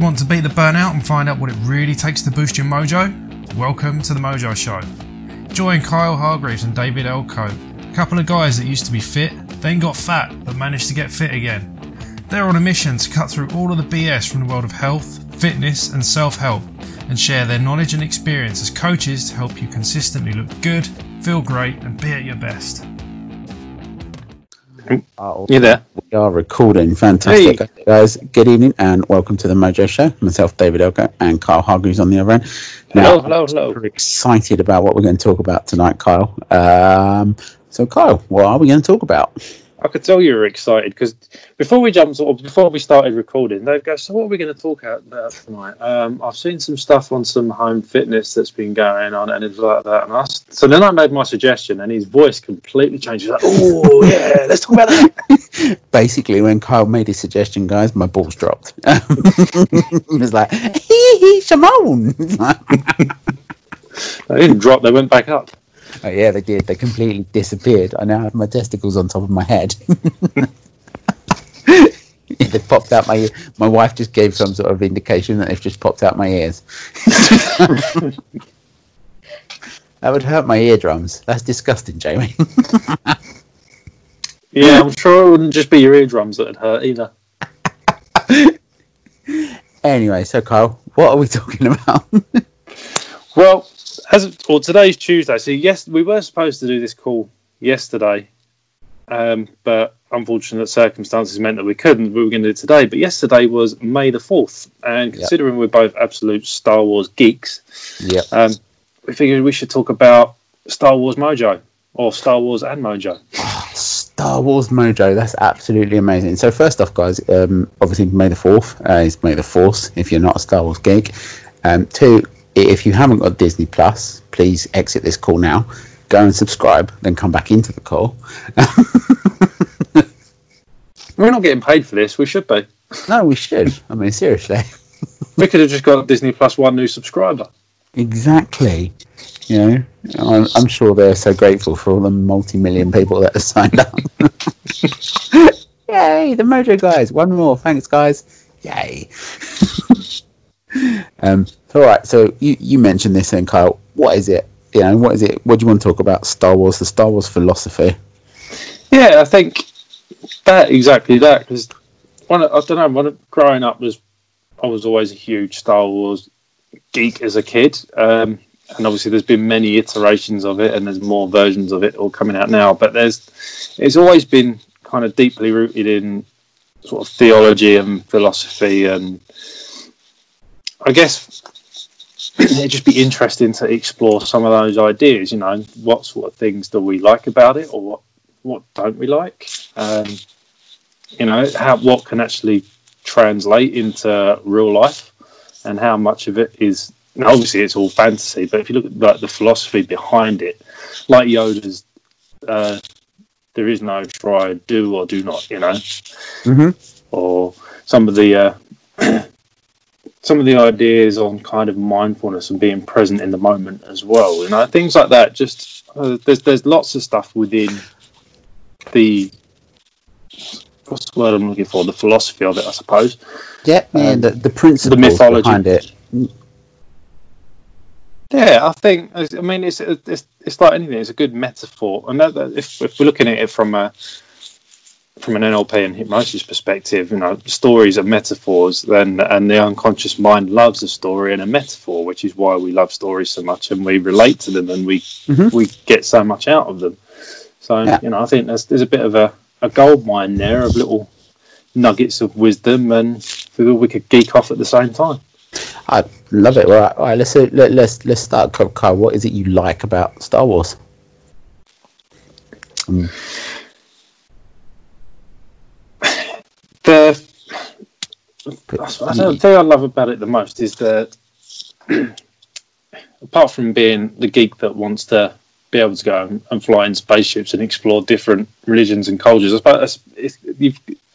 Want to beat the burnout and find out what it really takes to boost your mojo? Welcome to the Mojo Show. Join Kyle Hargreaves and David Elko, a couple of guys that used to be fit, then got fat, but managed to get fit again. They're on a mission to cut through all of the BS from the world of health, fitness, and self help and share their knowledge and experience as coaches to help you consistently look good, feel great, and be at your best. Oh, You there? we are recording. Fantastic, Hey. guys. Good evening and welcome to the Mojo Show. Myself, David Elko, and Kyle Hargreaves on the other end. Hello, hello, hello. We're excited about what we're going to talk about tonight, Kyle. Um, so, Kyle, what are we going to talk about? I could tell you were excited because before we jumped, or before we started recording, they go, "So what are we going to talk about tonight?" Um, I've seen some stuff on some home fitness that's been going on, and it's like that. And I, so then I made my suggestion, and his voice completely changed. He's like, "Oh yeah, let's talk about that." Basically, when Kyle made his suggestion, guys, my balls dropped. it was like, hee hee, Simone. They didn't drop; they went back up. Oh, yeah, they did. They completely disappeared. I now have my testicles on top of my head. they popped out my. ear. My wife just gave some sort of indication that they've just popped out my ears. that would hurt my eardrums. That's disgusting, Jamie. Yeah, I'm sure it wouldn't just be your eardrums that would hurt either. anyway, so Kyle, what are we talking about? Well, as well, today's Tuesday, so yes, we were supposed to do this call yesterday, um, but unfortunate circumstances meant that we couldn't. We were going to do it today, but yesterday was May the fourth, and Yep. considering we're both absolute Star Wars geeks, yep. um, we figured we should talk about Star Wars Mojo or Star Wars and Mojo. Star Wars Mojo. That's absolutely amazing. So first off, guys, um, obviously May the Fourth uh, is May the Fourth. If you're not a Star Wars geek, um, two, if you haven't got Disney Plus, please exit this call now. Go and subscribe, then come back into the call. We're not getting paid for this. We should be. no, we should. I mean, seriously. We could have just got Disney Plus one new subscriber. Exactly. You know, I'm, I'm sure they're so grateful for all the multi-million people that have signed up. Yay, the Mojo guys! One more, thanks guys. Yay. Um. so, All right. So you you mentioned this, then, Kyle. What is it? You know, what is it? What do you want to talk about? Star Wars, the Star Wars philosophy. Yeah, I think that exactly that because I don't know. Growing up was I was always a huge Star Wars geek as a kid, um, and obviously there's been many iterations of it, and there's more versions of it all coming out now. But there's it's always been kind of deeply rooted in sort of theology and philosophy, and I guess it'd just be interesting to explore some of those ideas. You know, what sort of things do we like about it, or what what don't we like? Um, you know, how what can actually translate into real life, and how much of it is. Now, obviously, it's all fantasy, but if you look at like the philosophy behind it, like Yoda's, uh, there is no try, do or do not. You know, Mm-hmm. or some of the uh, some of the ideas on kind of mindfulness and being present in the moment as well. You know, things like that. Just uh, there's there's lots of stuff within the what's the word I'm looking for? The philosophy of it, I suppose. Yeah, yeah. Um, the the principles mythology. behind it. Yeah, I think. I mean, it's it's it's like anything. It's a good metaphor, and that, that- if if we're looking at it from a from an NLP and hypnosis perspective, you know, stories are metaphors, then and the unconscious mind loves a story and a metaphor, which is why we love stories so much and we relate to them and we Mhm. we get so much out of them. So Yeah. you know, I think there's there's a bit of a, a gold mine there of little nuggets of wisdom, and we we could geek off at the same time. I love it. All right, all right. Let's let, let's let's start. Kyle, what is it you like about Star Wars? Mm. The I don't, thing I love about it the most is that apart from being the geek that wants to be able to go and, fly in spaceships and explore different religions and cultures, I suppose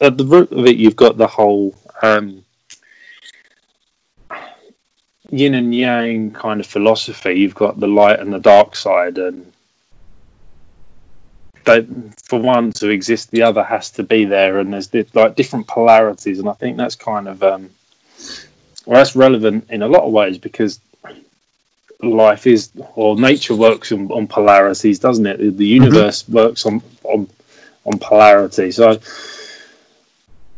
at the root of it, you've got the whole um, yin and yang kind of philosophy. You've got the light and the dark side, and they, for one to exist, the other has to be there, and there's like different polarities, and I think that's kind of um, well, that's relevant in a lot of ways because life is or nature works on, on polarities, doesn't it? The, the universe mm-hmm. works on on on polarity. So,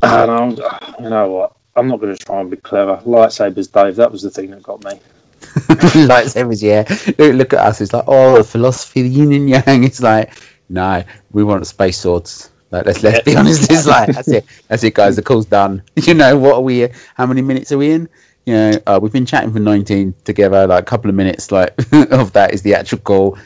and I'm, you know what? I'm not going to try and be clever. Lightsabers, Dave. That was the thing that got me. Lightsabers, yeah. Look, look, at us. It's like, oh, the philosophy, the yin and yang. It's like, no, we want space swords. Like, let's let's be honest. It's like that's it. That's it, guys. The call's done. You know what are we? How many minutes are we in? You know, uh, we've been chatting for 19 together. Like a couple of minutes, like of that is the actual call.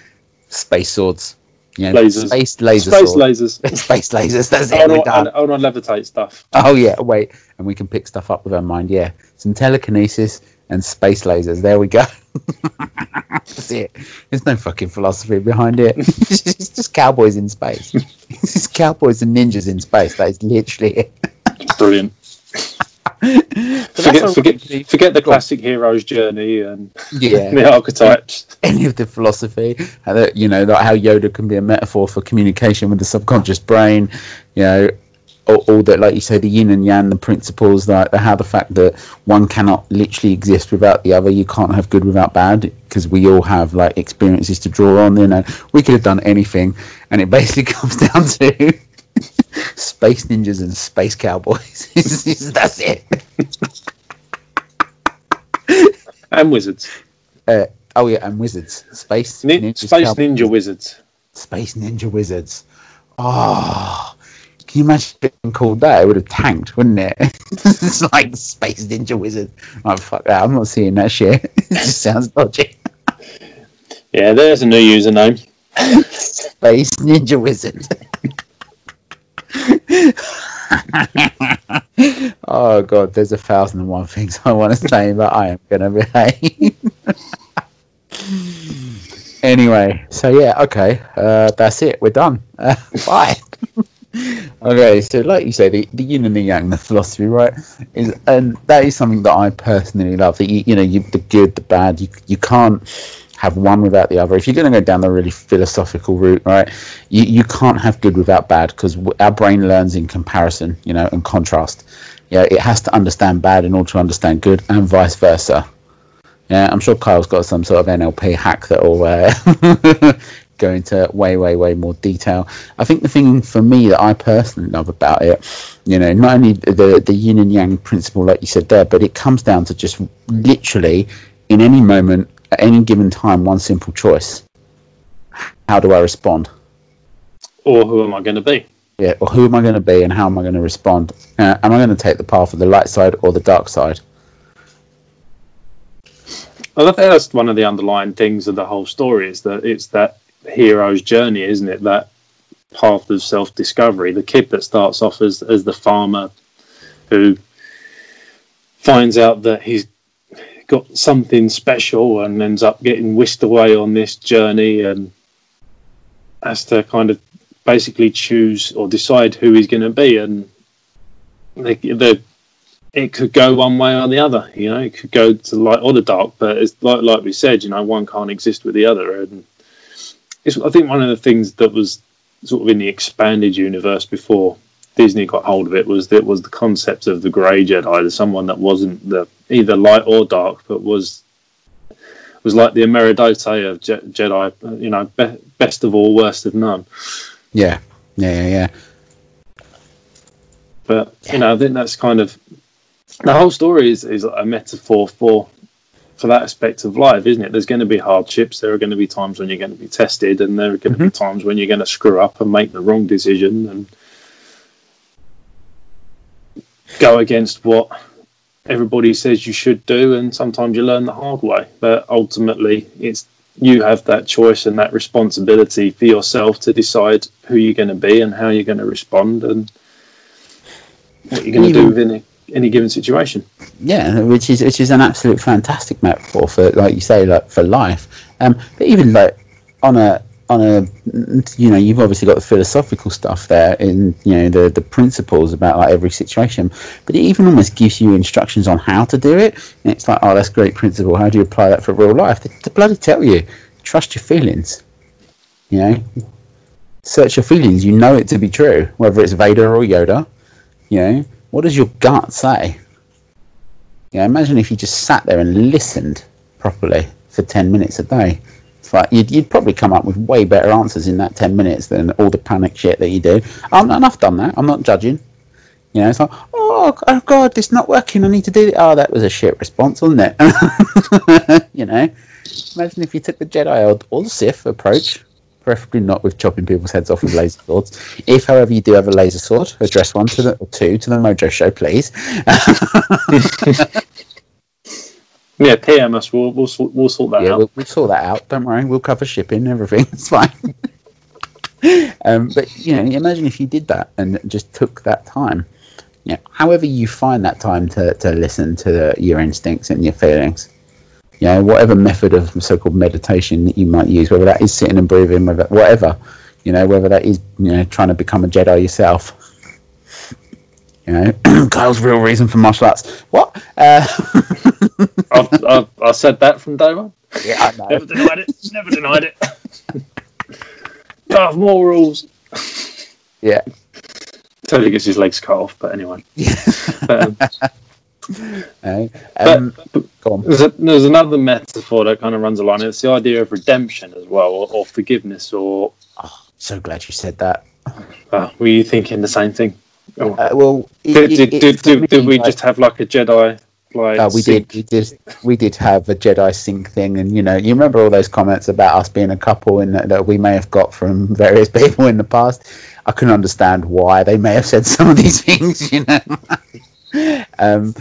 Space swords. You know, lasers. Space lasers. Space lasers. space lasers. That's it. No, done. Oh, no, levitate stuff. Oh yeah, wait, and we can pick stuff up with our mind. Yeah, some telekinesis and space lasers. There we go. That's it. There's no fucking philosophy behind it. it's just cowboys in space. It's just cowboys and ninjas in space. That is literally it. Brilliant. forget, forget, forget the classic hero's journey and yeah, the archetypes. Any of the philosophy, you know, like how Yoda can be a metaphor for communication with the subconscious brain. You know, all, all that, like you say, the yin and yang, the principles, like the, how the fact that one cannot literally exist without the other. You can't have good without bad because we all have like experiences to draw on. You know, we could have done anything, and it basically comes down to space ninjas and space cowboys. That's it. and wizards. Uh, oh yeah, and wizards. Space Ni- space cowboys. ninja wizards. Space ninja wizards. Oh, you imagine being called that? It would have tanked, wouldn't it? it's like Space Ninja Wizard. Oh, fuck that. I'm not seeing that shit. it just sounds dodgy. Yeah, there's a new username. Space Ninja Wizard. oh god, there's a thousand and one things I want to say, but I am gonna behave. anyway, so yeah, okay, uh, that's it. We're done. Uh, bye okay, so like you say, the, the yin and the yang, the philosophy, right? Is and that is something that I personally love. That you, you know, you, the good, the bad, you you can't have one without the other. If you're going to go down the really philosophical route, right, you, you can't have good without bad because our brain learns in comparison, you know, and contrast. Yeah, it has to understand bad in order to understand good, and vice versa. Yeah, I'm sure Kyle's got some sort of NLP hack that will uh, go into way, way, way more detail. I think the thing for me that I personally love about it, you know, not only the the yin and yang principle, like you said there, but it comes down to just literally in any moment, at any given time, one simple choice: how do I respond? Or who am I going to be? Yeah, or who am I going to be, and how am I going to respond? Uh, am I going to take the path of the light side or the dark side? Well, I think that's one of the underlying things of the whole story is that it's that hero's journey, isn't it? That path of self discovery. The kid that starts off as as the farmer who finds out that he's got something special and ends up getting whisked away on this journey and has to kind of basically choose or decide who he's going to be and the, it could go one way or the other you know it could go to the light or the dark but it's like like we said you know one can't exist with the other and it's, I think one of the things that was sort of in the expanded universe before Disney got hold of it was that was the concept of the grey Jedi, the someone that wasn't the either light or dark, but was was like the Emerodote of Je- Jedi, you know, be- best of all, worst of none. Yeah, yeah, yeah, yeah. But yeah. you know, I think that's kind of the whole story is is a metaphor for for that aspect of life, isn't it? There's going to be hardships. There are going to be times when you're going to be tested, and there are going mm-hmm. to be times when you're going to screw up and make the wrong decision and go against what everybody says you should do. And sometimes you learn the hard way. But ultimately, it's you have that choice and that responsibility for yourself to decide who you're going to be and how you're going to respond and what you're going to do within it any given situation. Yeah, which is which is an absolute fantastic metaphor for, like you say, like for life. Um, but even like on a on a you know you've obviously got the philosophical stuff there in you know the the principles about like every situation. But it even almost gives you instructions on how to do it. And it's like oh that's great principle. How do you apply that for real life? They, they bloody tell you trust your feelings you know? Search your feelings. You know it to be true whether it's vader or yoda you know what does your gut say? Yeah, imagine if you just sat there and listened properly for 10 minutes a day. It's like you'd, you'd probably come up with way better answers in that 10 minutes than all the panic shit that you do. Um, and I've done that. I'm not judging. You know, it's like, oh, oh God, it's not working. I need to do it. Oh, that was a shit response, wasn't it? you know, imagine if you took the Jedi or, or the Sith approach, preferably not with chopping people's heads off with laser swords. If, however, you do have a laser sword, address one to the or two to the Mojo Show, please. Yeah, PM us. We'll we'll, sort- we'll sort that yeah, out. we'll, we'll sort that out. Don't worry, we'll cover shipping, everything. It's fine. um, but you know, imagine if you did that and just took that time. Yeah, however you find that time to, to listen to the, your instincts and your feelings. You know, whatever method of so-called meditation that you might use, whether that is sitting and breathing, whether whatever, you know, whether that is you know trying to become a Jedi yourself. You know, Kyle's real reason for martial arts. What? Uh, I've, I've, I said that from day one. yeah, I know. Never denied it. Never denied it. Darth Maul rules. Yeah. Totally gets his legs cut off, but anyway. But, um, Uh, but- um, but go there's, a, there's another metaphor that kind of runs along. It's the idea of redemption as well, or, or forgiveness, or So glad you said that. uh, were you thinking the same thing? Or- Uh, well, it- did, it- did, did, me, did we like- just have like a Jedi? Like Oh, we sync? did. We did. We did have a Jedi sync thing, and you know, you remember all those comments about us being a couple, and that, that we may have got from various people in the past. I couldn't understand why they may have said some of these things, you know. Um,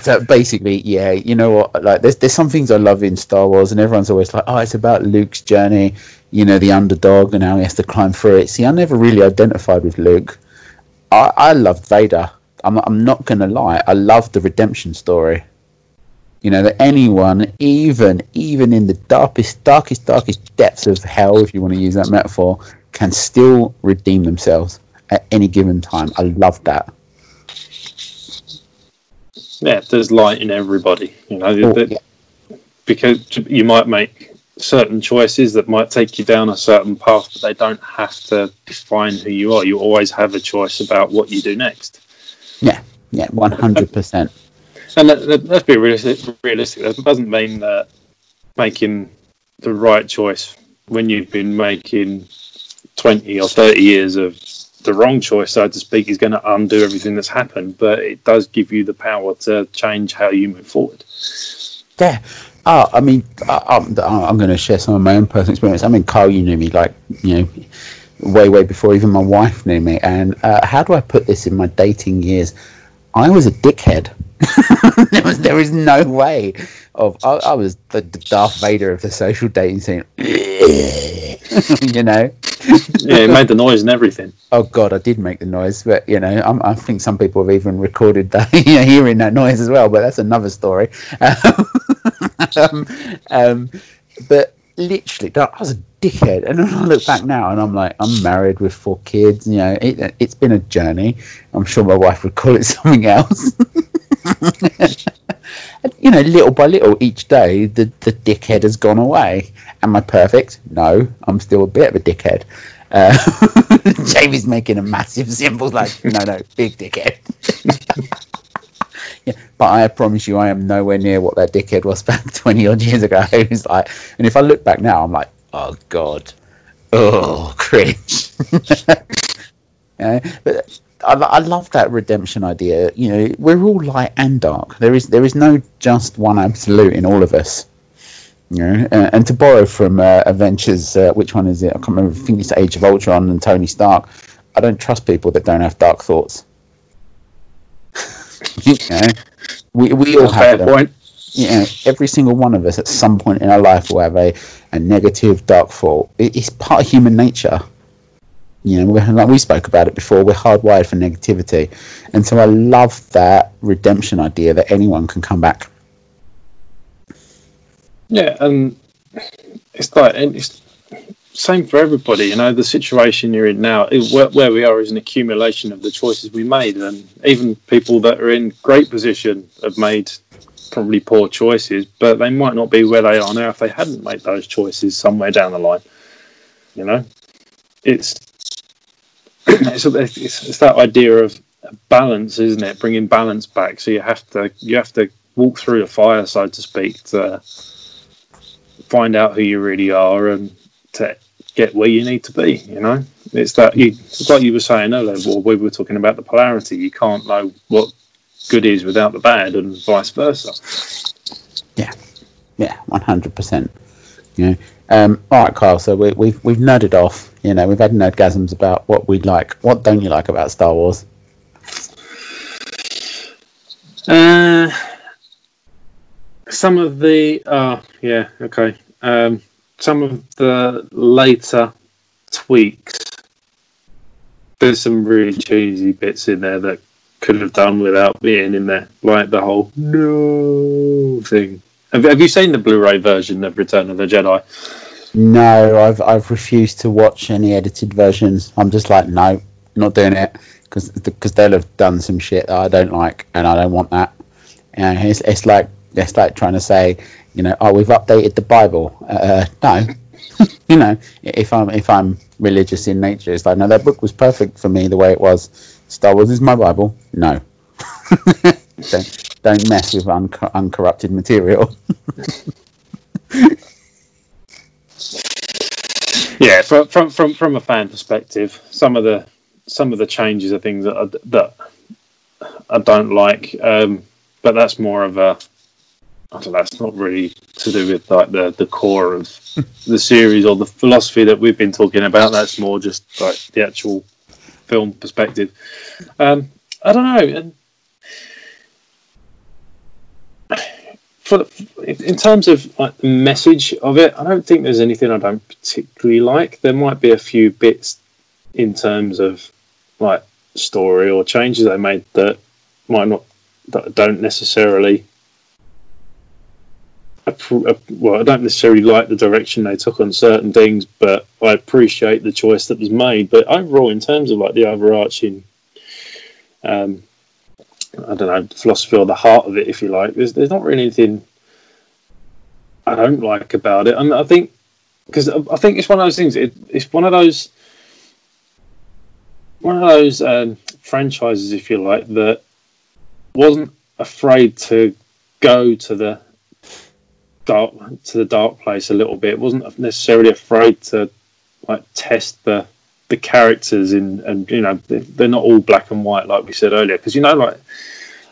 so basically, yeah, you know what? Like, there's there's some things I love in Star Wars, and everyone's always like, oh, it's about Luke's journey, you know, the underdog, and how he has to climb through it. See, I never really identified with Luke. I, I loved Vader. I'm, I'm not to lie. I love the redemption story. You know, that anyone, even even in the darkest, darkest, darkest depths of hell, if you want to use that metaphor, can still redeem themselves at any given time. I love that. Yeah, there's light in everybody. You know, Oh, that- yeah. because you might make certain choices that might take you down a certain path, but they don't have to define who you are. You always have a choice about what you do next. Yeah, yeah, 100%. And let, let, let's be realistic. Realistic. That doesn't mean that making the right choice when you've been making twenty or thirty years of the wrong choice, so to speak, is going to undo everything that's happened. But it does give you the power to change how you move forward. Yeah. Oh, I mean, I, I'm, I'm going to share some of my own personal experience. I mean, Carl, you knew me like, you know, way, way before even my wife knew me. And uh, how do I put this in my dating years? I was a dickhead. there was there is no way of I, I was the, the Darth Vader of the social dating scene. you know. Yeah, it made the noise and everything. Oh God, I did make the noise, but you know, I'm, I think some people have even recorded that, hearing that noise as well. But that's another story. um, um, but literally, I was a dickhead, and I look back now, and I'm like, I'm married with four kids. You know, it, it's been a journey. I'm sure my wife would call it something else. You know, little by little, each day, the the dickhead has gone away. Am I perfect? No, I'm still a bit of a dickhead. Uh, Jamie's making a massive symbol, like no, no, big dickhead. yeah, but I promise you, I am nowhere near what that dickhead was back twenty odd years ago. It's like, and if I look back now, I'm like, oh god, oh cringe. But I, I love that redemption idea. You know, we're all light and dark. There is there is no just one absolute in all of us. You know, uh, and to borrow from uh, Avengers, uh, which one is it? I can't remember. I think it's Age of Ultron and Tony Stark. I don't trust people that don't have dark thoughts. you know, we we all have them point. you know, every single one of us at some point in our life will have a, a negative dark thought. It, it's part of human nature. You know, we're, like we spoke about it before, we're hardwired for negativity. And so I love that redemption idea that anyone can come back. Yeah, and it's like and it's same for everybody. You know, the situation you're in now, it, where, where we are, is an accumulation of the choices we made, and even people that are in great position have made probably poor choices, but they might not be where they are now if they hadn't made those choices somewhere down the line. You know, it's it's, it's, that idea of balance, isn't it? Bringing balance back. So you have to you have to walk through the fire, so to speak, to find out who you really are and to get where you need to be. You know, it's that you, it's like you were saying earlier. Well, we were talking about the polarity. You can't know what good is without the bad, and vice versa. Yeah, yeah, one hundred percent. You know, um, all right, Kyle. So we, we've we've nerded off. You know, we've had nerdgasms about what we like. What don't you like about Star Wars? Uh, some of the uh, yeah, okay. Um, some of the later tweaks. There's some really cheesy bits in there that could have done without being in there, like the whole no thing. Have, have you seen the Blu-ray version of Return of the Jedi? No, I've I've refused to watch any edited versions. I'm just like, no, not doing it because because they'll have done some shit that I don't like, and I don't want that. And it's it's like it's like trying to say, you know, oh, we've updated the Bible. Uh, no, you know, if I'm if I'm religious in nature, it's like, no, that book was perfect for me the way it was. Star Wars is my Bible. No, don't don't mess with unco- uncorrupted material. yeah, from, from from from a fan perspective, some of the some of the changes are things that I, that I don't like, um, but that's more of a I don't know. It's not really to do with like the the core of the series or the philosophy that we've been talking about. That's more just like the actual film perspective. Um, I don't know. And for in terms of like the message of it, I don't think there's anything I don't particularly like. There might be a few bits in terms of like story or changes they made that might not that don't necessarily well, I don't necessarily like the direction they took on certain things, but I appreciate the choice that was made. But overall, in terms of like the overarching, um, I don't know, philosophy or the heart of it, if you like, there's there's not really anything I don't like about it, and I think because I think it's one of those things. It, it's one of those one of those um, franchises, if you like, that wasn't afraid to go to the dark to the dark place a little bit. wasn't necessarily afraid to like test the the characters in and you know they're not all black and white like we said earlier because you know like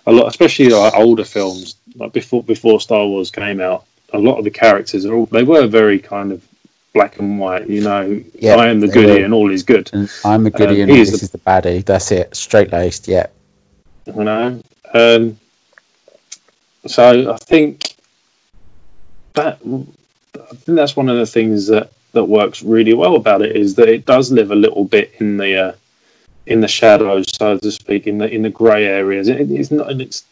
a lot especially like older films like before before Star Wars came out a lot of the characters are all they were very kind of black and white you know yeah, I am the goody and all is good. And I'm the goody um, and this the, is the baddie. That's it. Straight laced yeah. You know. Um, so I think that I think that's one of the things that that works really well about it is that it does live a little bit in the uh, in the shadows, so to speak, in the in the grey areas. It, it's not, it's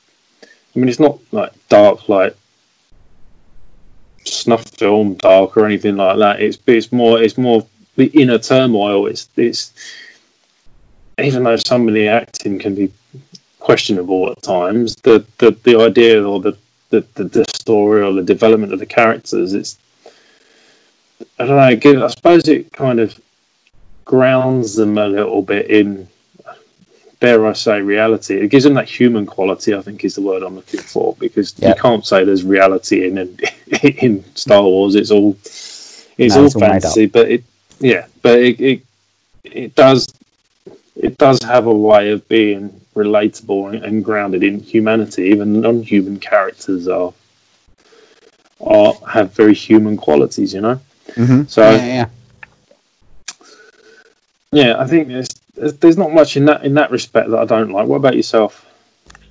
I mean, it's not like dark like snuff film dark or anything like that. It's it's more it's more the inner turmoil. It's it's even though some of the acting can be questionable at times, the the, the idea or the the, the, the story or the development of the characters. It's I don't know. I suppose it kind of grounds them a little bit in, dare I say, reality. It gives them that human quality. I think is the word I'm looking for because yep. you can't say there's reality in in Star Wars. It's all it's no, all it's fantasy, all but it yeah, but it, it it does it does have a way of being relatable and grounded in humanity. Even non-human characters are are have very human qualities, you know. Mm-hmm. So yeah, yeah, yeah. I think there's there's not much in that in that respect that I don't like. What about yourself?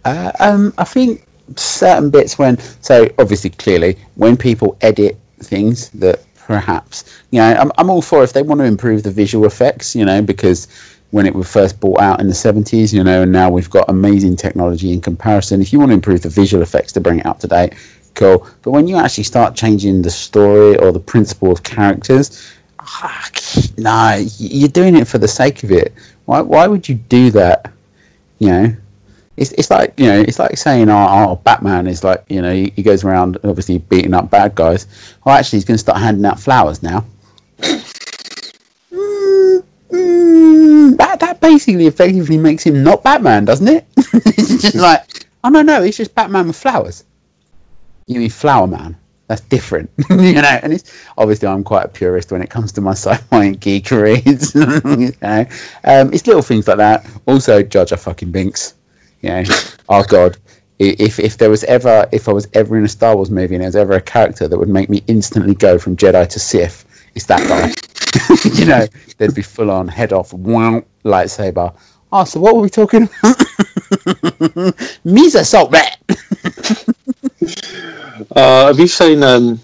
Uh, um, I think certain bits when so obviously clearly when people edit things that perhaps you know I'm, I'm all for if they want to improve the visual effects you know because when it was first brought out in the 70s, you know, and now we've got amazing technology in comparison. If you want to improve the visual effects to bring it up to date, cool. But when you actually start changing the story or the principle of characters, ah, no, you're doing it for the sake of it. Why, why would you do that? You know, it's, it's like you know it's like saying oh, oh Batman is like you know he, he, goes around obviously beating up bad guys. Well, actually, he's going to start handing out flowers now. that that basically effectively makes him not Batman, doesn't it? it's just like, oh no, no, he's just Batman with flowers. You mean Flower Man? That's different, you know. And it's obviously I'm quite a purist when it comes to my sci-fi and geek reads. you know? um, it's little things like that. Also, Judge Jar fucking Binks. You know, oh god, if if there was ever if I was ever in a Star Wars movie and there was ever a character that would make me instantly go from Jedi to Sith, it's that guy. you know, there'd be full on head off, wow, lightsaber. Oh, so what were we talking about? Misa salt rat. Uh, have you seen? Um,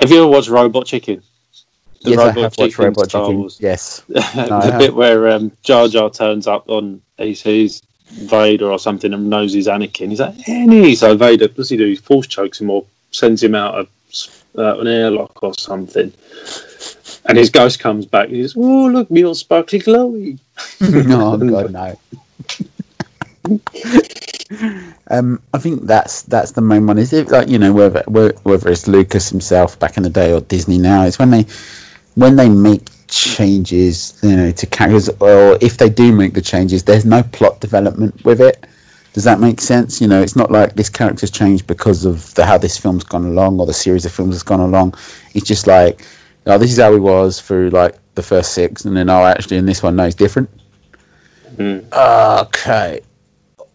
have you ever watched Robot Chicken? The yes, I Robot have watched Chicken Robot Star Chicken. Wars. Yes. the bit where um, Jar Jar turns up on he sees Vader or something and knows he's Anakin. He's like, Annie. So Vader, what does he do? He force chokes him or sends him out of uh, an airlock or something. And his ghost comes back. And he says, "Oh, look, me all sparkly glowy." oh god, no. Um, I think that's that's the main one. Is it like you know whether whether it's Lucas himself back in the day or Disney now? It's when they when they make changes, you know, to characters, or if they do make the changes, there's no plot development with it. Does that make sense? You know, it's not like this character's changed because of the, how this film's gone along or the series of films has gone along. It's just like, oh, this is how he was through like the first six, and then oh, actually in this one, no, he's different. Okay,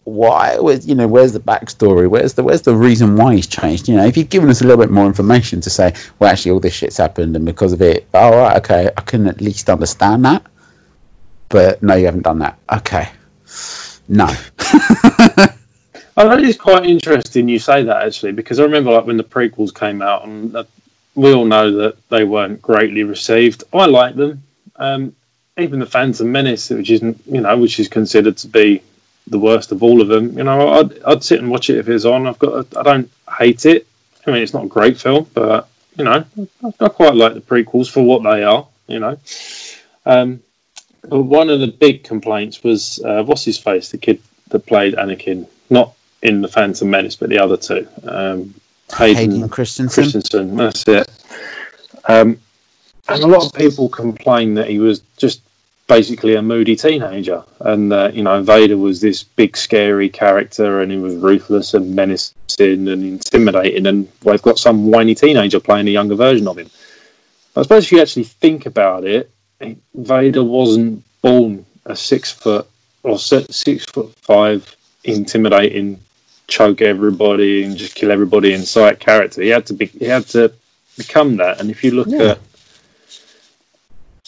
why? Where's you know, where's the backstory? Where's the where's the reason why he's changed? You know, if you'd given us a little bit more information to say, well, actually, all this shit's happened, and because of it, all right, okay, I can at least understand that. But no, you haven't done that. Okay, no. Oh, that is quite interesting you say that actually, because I remember like when the prequels came out, and uh, we all know that they weren't greatly received. I like them. Um, even the Phantom Menace, which isn't you know, which is considered to be the worst of all of them. You know, I'd, I'd sit and watch it if it's on. I've got, I don't hate it. I mean, it's not a great film, but you know, I, I quite like the prequels for what they are. You know, um, but one of the big complaints was uh, what's his face, the kid that played Anakin, not in the Phantom Menace, but the other two. Um, Hayden, Hayden Christensen. Christensen, that's it. Um, and a lot of people complained that he was just basically a moody teenager, and that you know Vader was this big scary character, and he was ruthless and menacing and intimidating, and we've got some whiny teenager playing a younger version of him. I suppose if you actually think about it, Vader wasn't born a six foot or six foot five intimidating choke everybody and just kill everybody in sight character. He had to be he had to become that. And if you look Yeah. at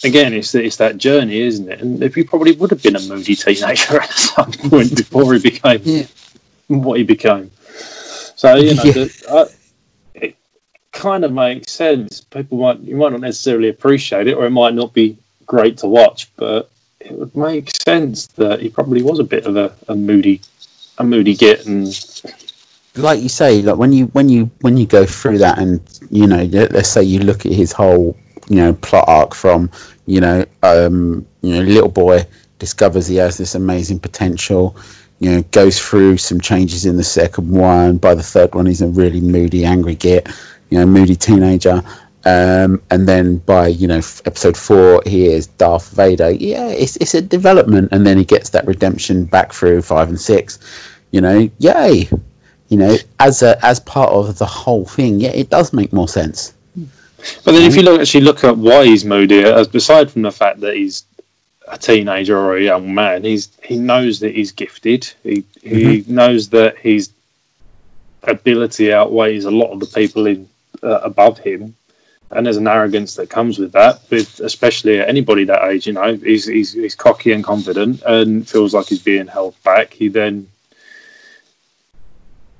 again, it's it's that journey, isn't it? And if he probably would have been a moody teenager at some point before he became Yeah. what he became. So you know, Yeah. the, uh, it kind of makes sense. People might you might not necessarily appreciate it, or it might not be great to watch, but it would make sense that he probably was a bit of a, a moody, a moody git, and like you say, like when you when you when you go through that, and you know, let- let's say you look at his whole, you know, plot arc from, you know, um, you know, little boy discovers he has this amazing potential, you know, goes through some changes in the second one. By the third one, he's a really moody, angry git, you know, moody teenager. Um, and then by you know f- episode four, he is Darth Vader. Yeah, it's it's a development, and then he gets that redemption back through five and six. You know, yay! you know, as a as part of the whole thing, yeah, it does make more sense. But then, if you mm-hmm. look, actually look at why he's moody, uh, as aside from the fact that he's a teenager or a young man, he's he knows that he's gifted. He he mm-hmm. knows that his ability outweighs a lot of the people in uh, above him, and there's an arrogance that comes with that. With especially at anybody that age, you know, he's he's, he's cocky and confident, and feels like he's being held back. He then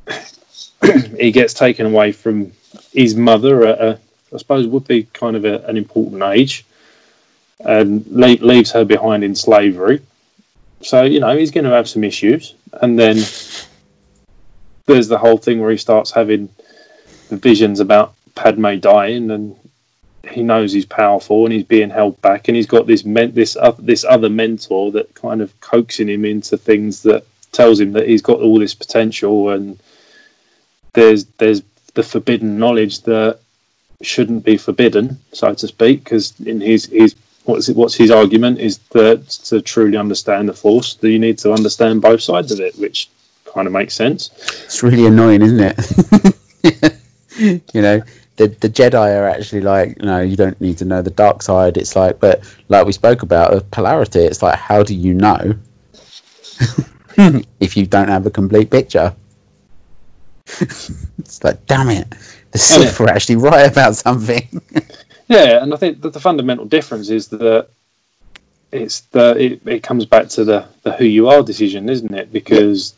he gets taken away from his mother at a, I suppose would be kind of a, an important age, and le- leaves her behind in slavery. So you know he's going to have some issues, and then there's the whole thing where he starts having visions about Padme dying, and he knows he's powerful and he's being held back, and he's got this men- this uh, this other mentor that kind of coaxing him into things that tells him that he's got all this potential and there's there's the forbidden knowledge that shouldn't be forbidden, so to speak, because in his his what's it, what's his argument is that to truly understand the force, that you need to understand both sides of it, which kind of makes sense. It's really annoying, isn't it? you know, the the Jedi are actually like, you know, you don't need to know the dark side. It's like, but like we spoke about, uh, polarity. It's like, how do you know if you don't have a complete picture? it's like, damn it, the Sith were actually right about something. Yeah, and I think that the fundamental difference is that it's the it, it comes back to the, the who you are decision, isn't it? Because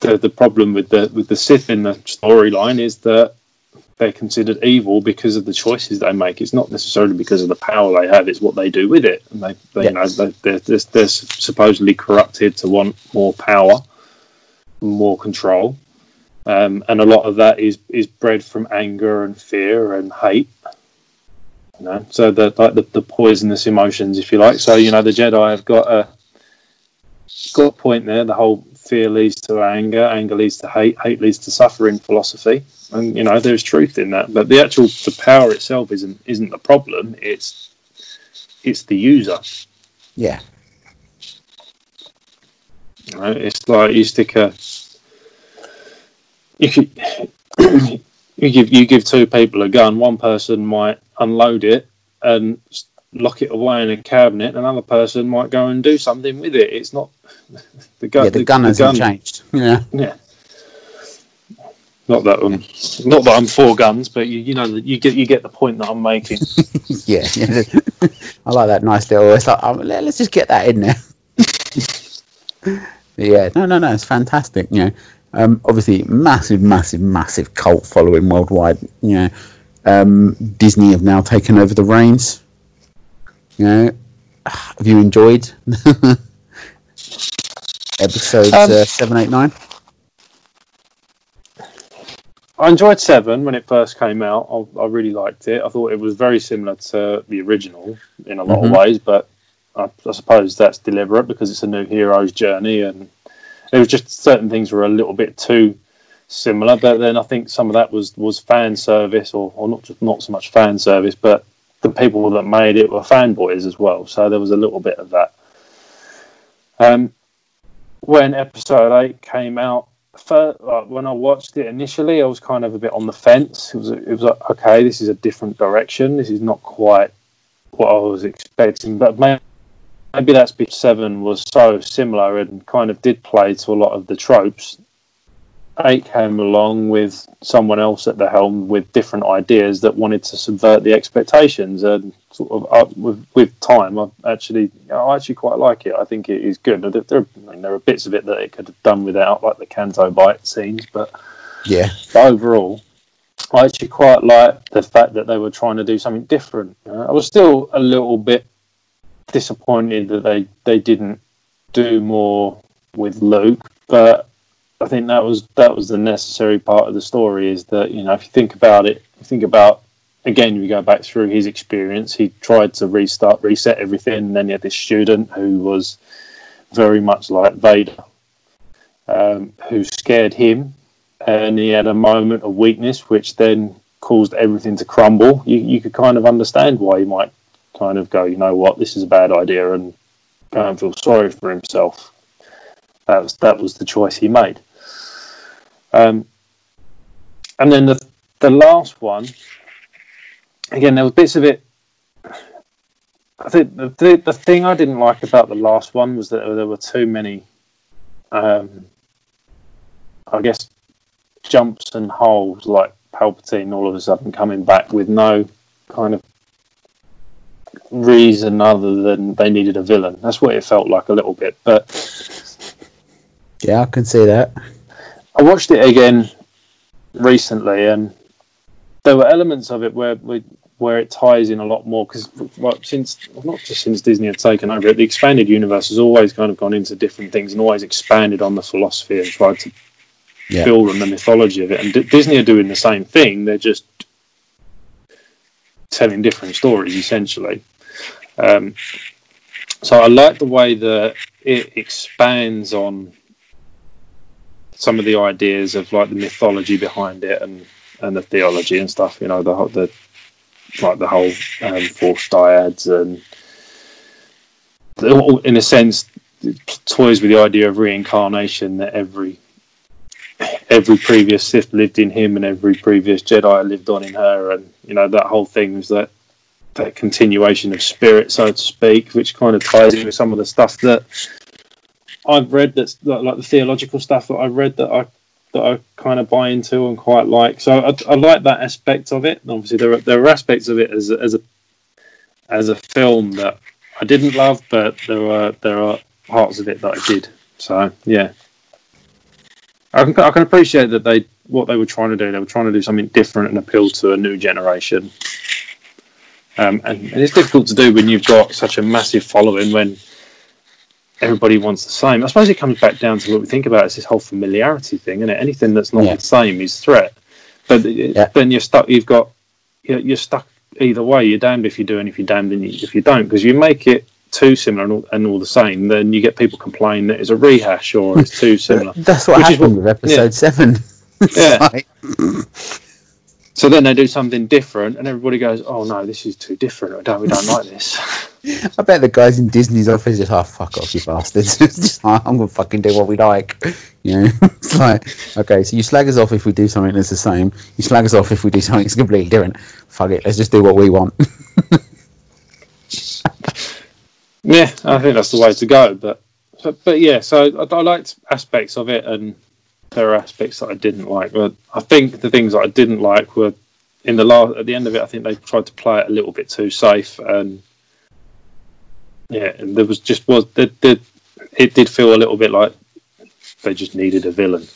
the the problem with the with the Sith in the storyline is that they're considered evil because of the choices they make. It's not necessarily because of the power they have; it's what they do with it. And they, they Yeah. you know, they, they're, they're, they're supposedly corrupted to want more power, more control, um, and a lot of that is is bred from anger and fear and hate. You know, so the like the, the poisonous emotions, if you like. So you know, the Jedi have got a got a point there. The whole fear leads to anger, anger leads to hate, hate leads to suffering philosophy, and you know, there's truth in that. But the actual the power itself isn't isn't the problem. It's it's the user. yeah, You know, it's like you stick a you could you give you give two people a gun. One person might unload it and lock it away in a cabinet. Another person might go and do something with it. It's not the gun. yeah. The gun hasn't changed. Yeah, Yeah. Not that I'm, not that I'm for guns, but you, you know, you get you get the point that I'm making. yeah. yeah. I like that nice little. It's like, um, let, us just get that in there. yeah, no, no, no. It's fantastic. You know, um, obviously, massive, massive, massive cult following worldwide. You know, um, Disney have now taken over the reins. You know, have you enjoyed episodes Um, uh, seven, eight, nine? I enjoyed Seven when it first came out. I, I really liked it. I thought it was very similar to the original in a lot Mhm. of ways, but I, I suppose that's deliberate because it's a new hero's journey, and it was just certain things were a little bit too similar. But then I think some of that was was fan service, or, or not just not so much fan service, but the people that made it were fanboys as well. So there was a little bit of that. Um, when episode eight came out, first, like, when I watched it initially, I was kind of a bit on the fence. It was it was like, okay, this is a different direction. This is not quite what I was expecting, but maybe, maybe that's because Seven was so similar and kind of did play to a lot of the tropes. Eight came along with someone else at the helm with different ideas that wanted to subvert the expectations, and sort of uh, with, with time, I actually I actually quite like it. I think it is good. There, there, I mean, there are bits of it that it could have done without, like the Canto Bight scenes, but Yeah, but overall, I actually quite like the fact that they were trying to do something different. you know. I was still a little bit disappointed that they, they didn't do more with Luke, but I think that was that was the necessary part of the story. Is that you know if you think about it, you think about again, you go back through his experience. He tried to restart, reset everything, and then he had this student who was very much like Vader, um, who scared him and he had a moment of weakness, which then caused everything to crumble. You, you could kind of understand why he might kind of go, you know what, this is a bad idea, and go and feel sorry for himself. That was that was the choice he made. Um, and then the the last one, again, there were bits of it. I think the, the the thing I didn't like about the last one was that there were too many. Um, I guess jumps and holes like Palpatine all of a sudden coming back with no kind of reason other than they needed a villain. That's what it felt like a little bit. But yeah, I can see that. I watched it again recently, and there were elements of it where we, where it ties in a lot more because like, since not just since Disney had taken over it, the expanded universe has always kind of gone into different things and always expanded on the philosophy and tried to Yeah. build on the mythology of it. And D- Disney are doing the same thing; they're just telling different stories essentially. Um, so I like the way that it expands on some of the ideas of like the mythology behind it and, and the theology and stuff. You know, the whole- the like the whole um, force dyads and in a sense toys with the idea of reincarnation that every every previous Sith lived in him and every previous Jedi lived on in her, and you know that whole thing was that that continuation of spirit, so to speak, which kind of ties in with some of the stuff that I've read. That's like, the theological stuff that I've read that I that I kind of buy into and quite like. So I, I like that aspect of it. And obviously, there are, there are aspects of it as as a as a film that I didn't love, but there are there are parts of it that I did. So yeah, I can I can appreciate that they what they were trying to do. They were trying to do something different and appeal to a new generation. Um, and, and it's difficult to do when you've got such a massive following when everybody wants the same. I suppose it comes back down to what we think about is this whole familiarity thing, and anything that's not Yeah. the same is threat. But Yeah. then you're stuck. You've got you're, you're stuck either way. You're damned if you do, and if you're damned if you don't, because you make it too similar and all, and all the same, then you get people complain that it's a rehash or it's too similar. That's what Which is happened what- with episode seven. Yeah. like- So then they do something different, and everybody goes, "Oh no, this is too different. We don't, we don't like this." I bet the guys in Disney's office just, oh, fuck off, you bastards. Just I'm going to fucking do what we like. You know? it's like, okay, so you slag us off if we do something that's the same. You slag us off if we do something that's completely different. Fuck it, let's just do what we want. Yeah, I think that's the way to go. But but, but yeah, so I, I liked aspects of it, and there are aspects that I didn't like. But I think the things that I didn't like were in the last at the end of it. I think they tried to play it a little bit too safe, and yeah, and there was just was there, there, it did feel a little bit like they just needed a villain,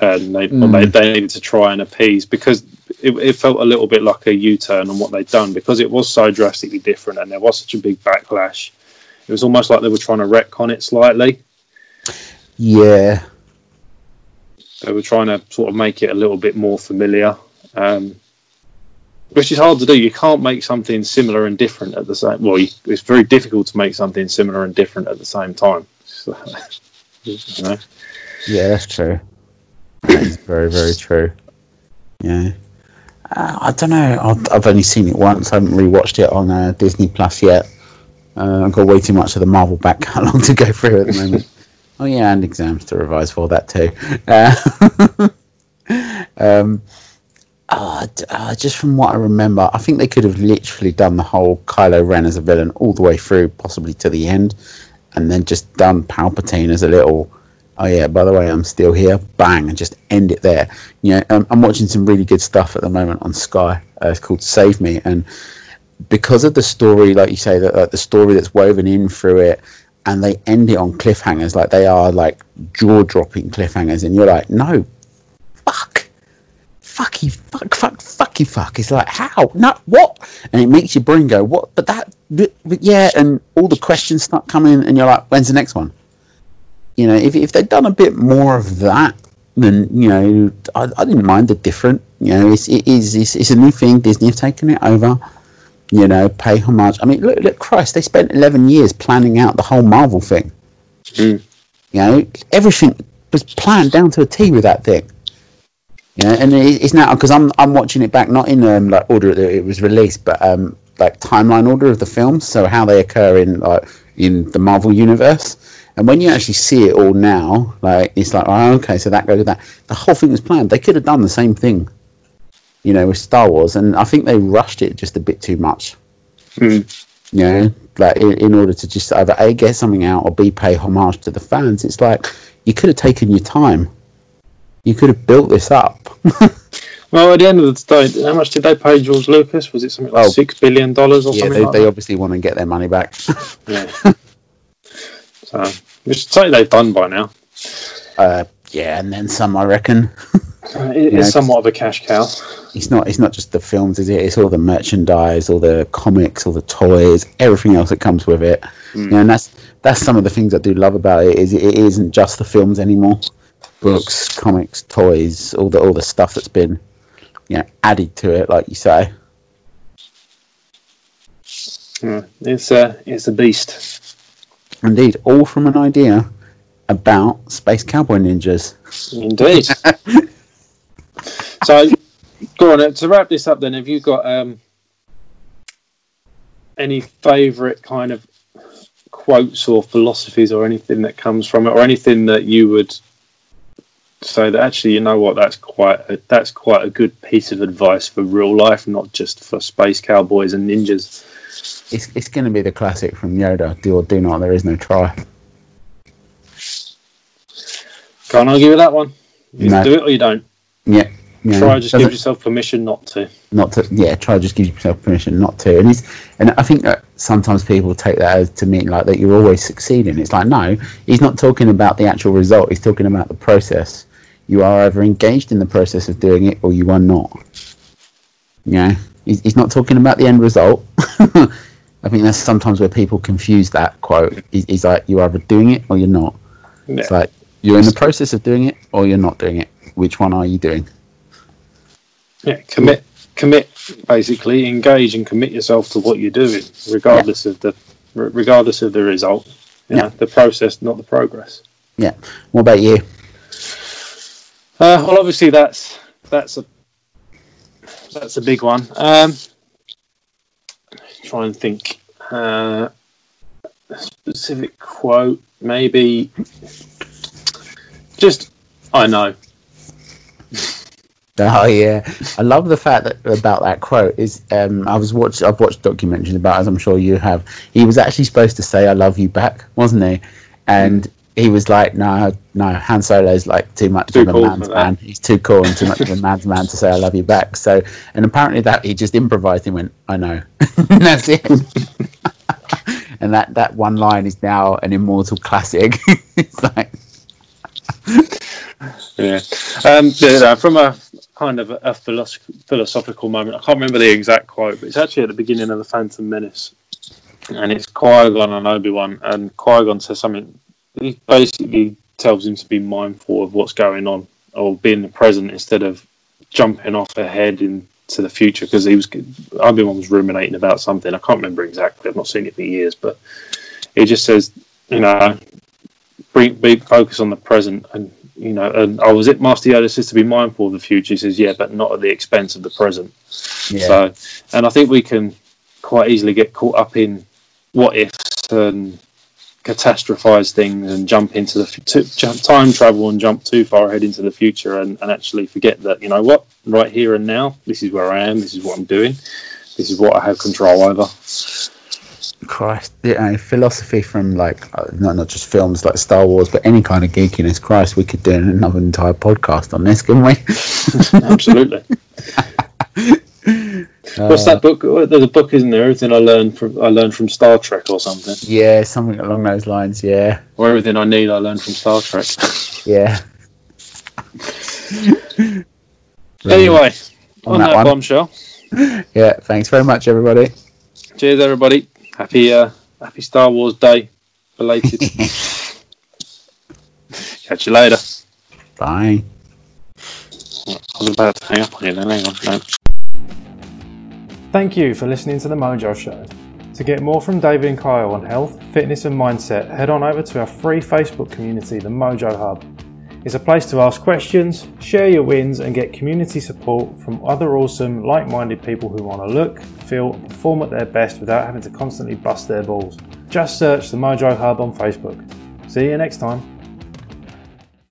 and they well, they, mm. they needed to try and appease because it, it felt a little bit like a U turn on what they'd done because it was so drastically different, and there was such a big backlash it was almost like they were trying to retcon it slightly. yeah. They were trying to sort of make it a little bit more familiar, um, which is hard to do. You can't make something similar and different at the same. Well, you, it's very difficult to make something similar and different at the same time. So, you know. Yeah, that's true. That's very, very true. Yeah. Uh, I don't know. I've, I've only seen it once. I haven't rewatched it on uh, Disney Plus yet. Uh, I've got way too much of the Marvel back catalogue to go through at the moment. oh yeah, and exams to revise for that too. Uh, um, uh, uh, just from what I remember, I think they could have literally done the whole Kylo Ren as a villain all the way through, possibly to the end, and then just done Palpatine as a little. Oh yeah, by the way, I'm still here. Bang, and just end it there. You know, um, I'm watching some really good stuff at the moment on Sky. Uh, it's called Save Me, and because of the story, like you say, that like, the story that's woven in through it, and they end it on cliffhangers, like they are like jaw-dropping cliffhangers, and you're like, no, fuck, fucky, fuck, fuck, fucky, fuck. It's like how, no, what, and it makes your brain go, what? But that, but yeah, and all the questions start coming, and you're like, when's the next one? You know, if if they'd done a bit more of that, then you know, I, I didn't mind the different. You know, it's it is it's, it's a new thing. Disney have taken it over you know, pay homage. I mean, look, look, Christ, they spent 11 years planning out the whole Marvel thing. Mm. You know, everything was planned down to a T with that thing. You know, and it, it's now because I'm I'm watching it back not in um, like order that it was released, but um like timeline order of the films, so how they occur in like in the Marvel universe. And when you actually see it all now, like it's like, oh, okay, so that goes with that. The whole thing was planned. They could have done the same thing you know, with Star Wars, and I think they rushed it just a bit too much. Mm. You know, like in, in order to just either a get something out or b pay homage to the fans. It's like you could have taken your time. You could have built this up. Well, at the end of the day, how much did they pay George Lucas? Was it something like Oh. six billion dollars or yeah, something they, like they obviously want to get their money back. Yeah. so, which say they've done by now. uh, yeah, and then some, I reckon. Uh, it is somewhat of a cash cow. It's not. It's not just the films, is it? It's all the merchandise, all the comics, all the toys, everything else that comes with it. Hmm. You know, and that's that's some of the things I do love about it. Is it, it isn't just the films anymore. Books, comics, toys, all the all the stuff that's been, you know, added to it, like you say. Yeah, it's a it's a beast. Indeed, all from an idea about space cowboy ninjas. Indeed. so, go on. uh, To wrap this up, then, have you got um, any favourite kind of quotes or philosophies or anything that comes from it, or anything that you would say that actually, you know what, that's quite a, that's quite a good piece of advice for real life, not just for space cowboys and ninjas. It's it's going to be the classic from Yoda: "Do or do not. There is no try." Can't argue with that one. You No. do it or you don't. Yeah. yeah. Try just Doesn't- gives yourself permission not to. not to yeah try just give yourself permission not to and he's and i think that sometimes people take that as to mean like that you're always succeeding it's like no he's not talking about the actual result he's talking about the process you are either engaged in the process of doing it or you are not yeah he's, he's not talking about the end result i think that's sometimes where people confuse that quote he's, he's like you're either doing it or you're not it's like you're in the process of doing it or you're not doing it which one are you doing Yeah, commit, commit. Basically, engage and commit yourself to what you're doing, regardless of the, regardless of the result. You Yeah. know, the process, not the progress. Yeah. What about you Uh, well, obviously that's that's a that's a big one. Um, try and think. Uh, a specific quote, maybe. Just, I know. Oh yeah, I love the fact that about that quote is um, I was watch I've watched documentaries about as I'm sure you have. He was actually supposed to say "I love you" back, wasn't he? And he was like, "No, no, Han Solo's like too much Too of a cool man's man. He's too cool and too much of a man's man to say "I love you" back." So, and apparently that he just improvised and went, "I know," and that's it. and that that one line is now an immortal classic. it's like, Yeah. Um, from a kind of a, a philosoph- philosophical moment, I can't remember the exact quote, but it's actually at the beginning of the Phantom Menace, and it's Qui Gon and Obi Wan, and Qui Gon says something. He basically tells him to be mindful of what's going on, or be in the present instead of jumping off ahead into the future. Because he was Obi Wan was ruminating about something. I can't remember exactly. I've not seen it for years, but he just says, you know, bring, be focus on the present and you know and oh, I was it master yoda says to be mindful of the future? He says yeah but not at the expense of the present. Yeah, so and i think we can quite easily get caught up in what ifs and catastrophize things and jump into the to, jump, time travel and jump too far ahead into the future and, and actually forget that you know what right here and now this is where i am this is what i'm doing this is what i have control over Christ, you know, philosophy from like uh, not not just films like Star Wars, but any kind of geekiness. Christ, we could do another entire podcast on this, couldn't we? absolutely What's that book? Oh, There's a book, isn't there? Everything I learned from I learned from Star Trek or something, Yeah, something along those lines. Yeah, or everything I need I learned from Star Trek. yeah. anyway, On on, that that, bombshell, yeah. Thanks very much, everybody. cheers everybody. Happy uh, Happy Star Wars Day, belated. Catch you later. Bye. I was about to hang up on you then. Hang on. No. Thank you for listening to The Mojo Show. To get more from David and Kyle on health, fitness, and mindset, head on over to our free Facebook community, The Mojo Hub. It's a place to ask questions, share your wins, and get community support from other awesome, like minded people who want to look, feel, and perform at their best without having to constantly bust their balls. Just search The Mojo Hub on Facebook. See you next time.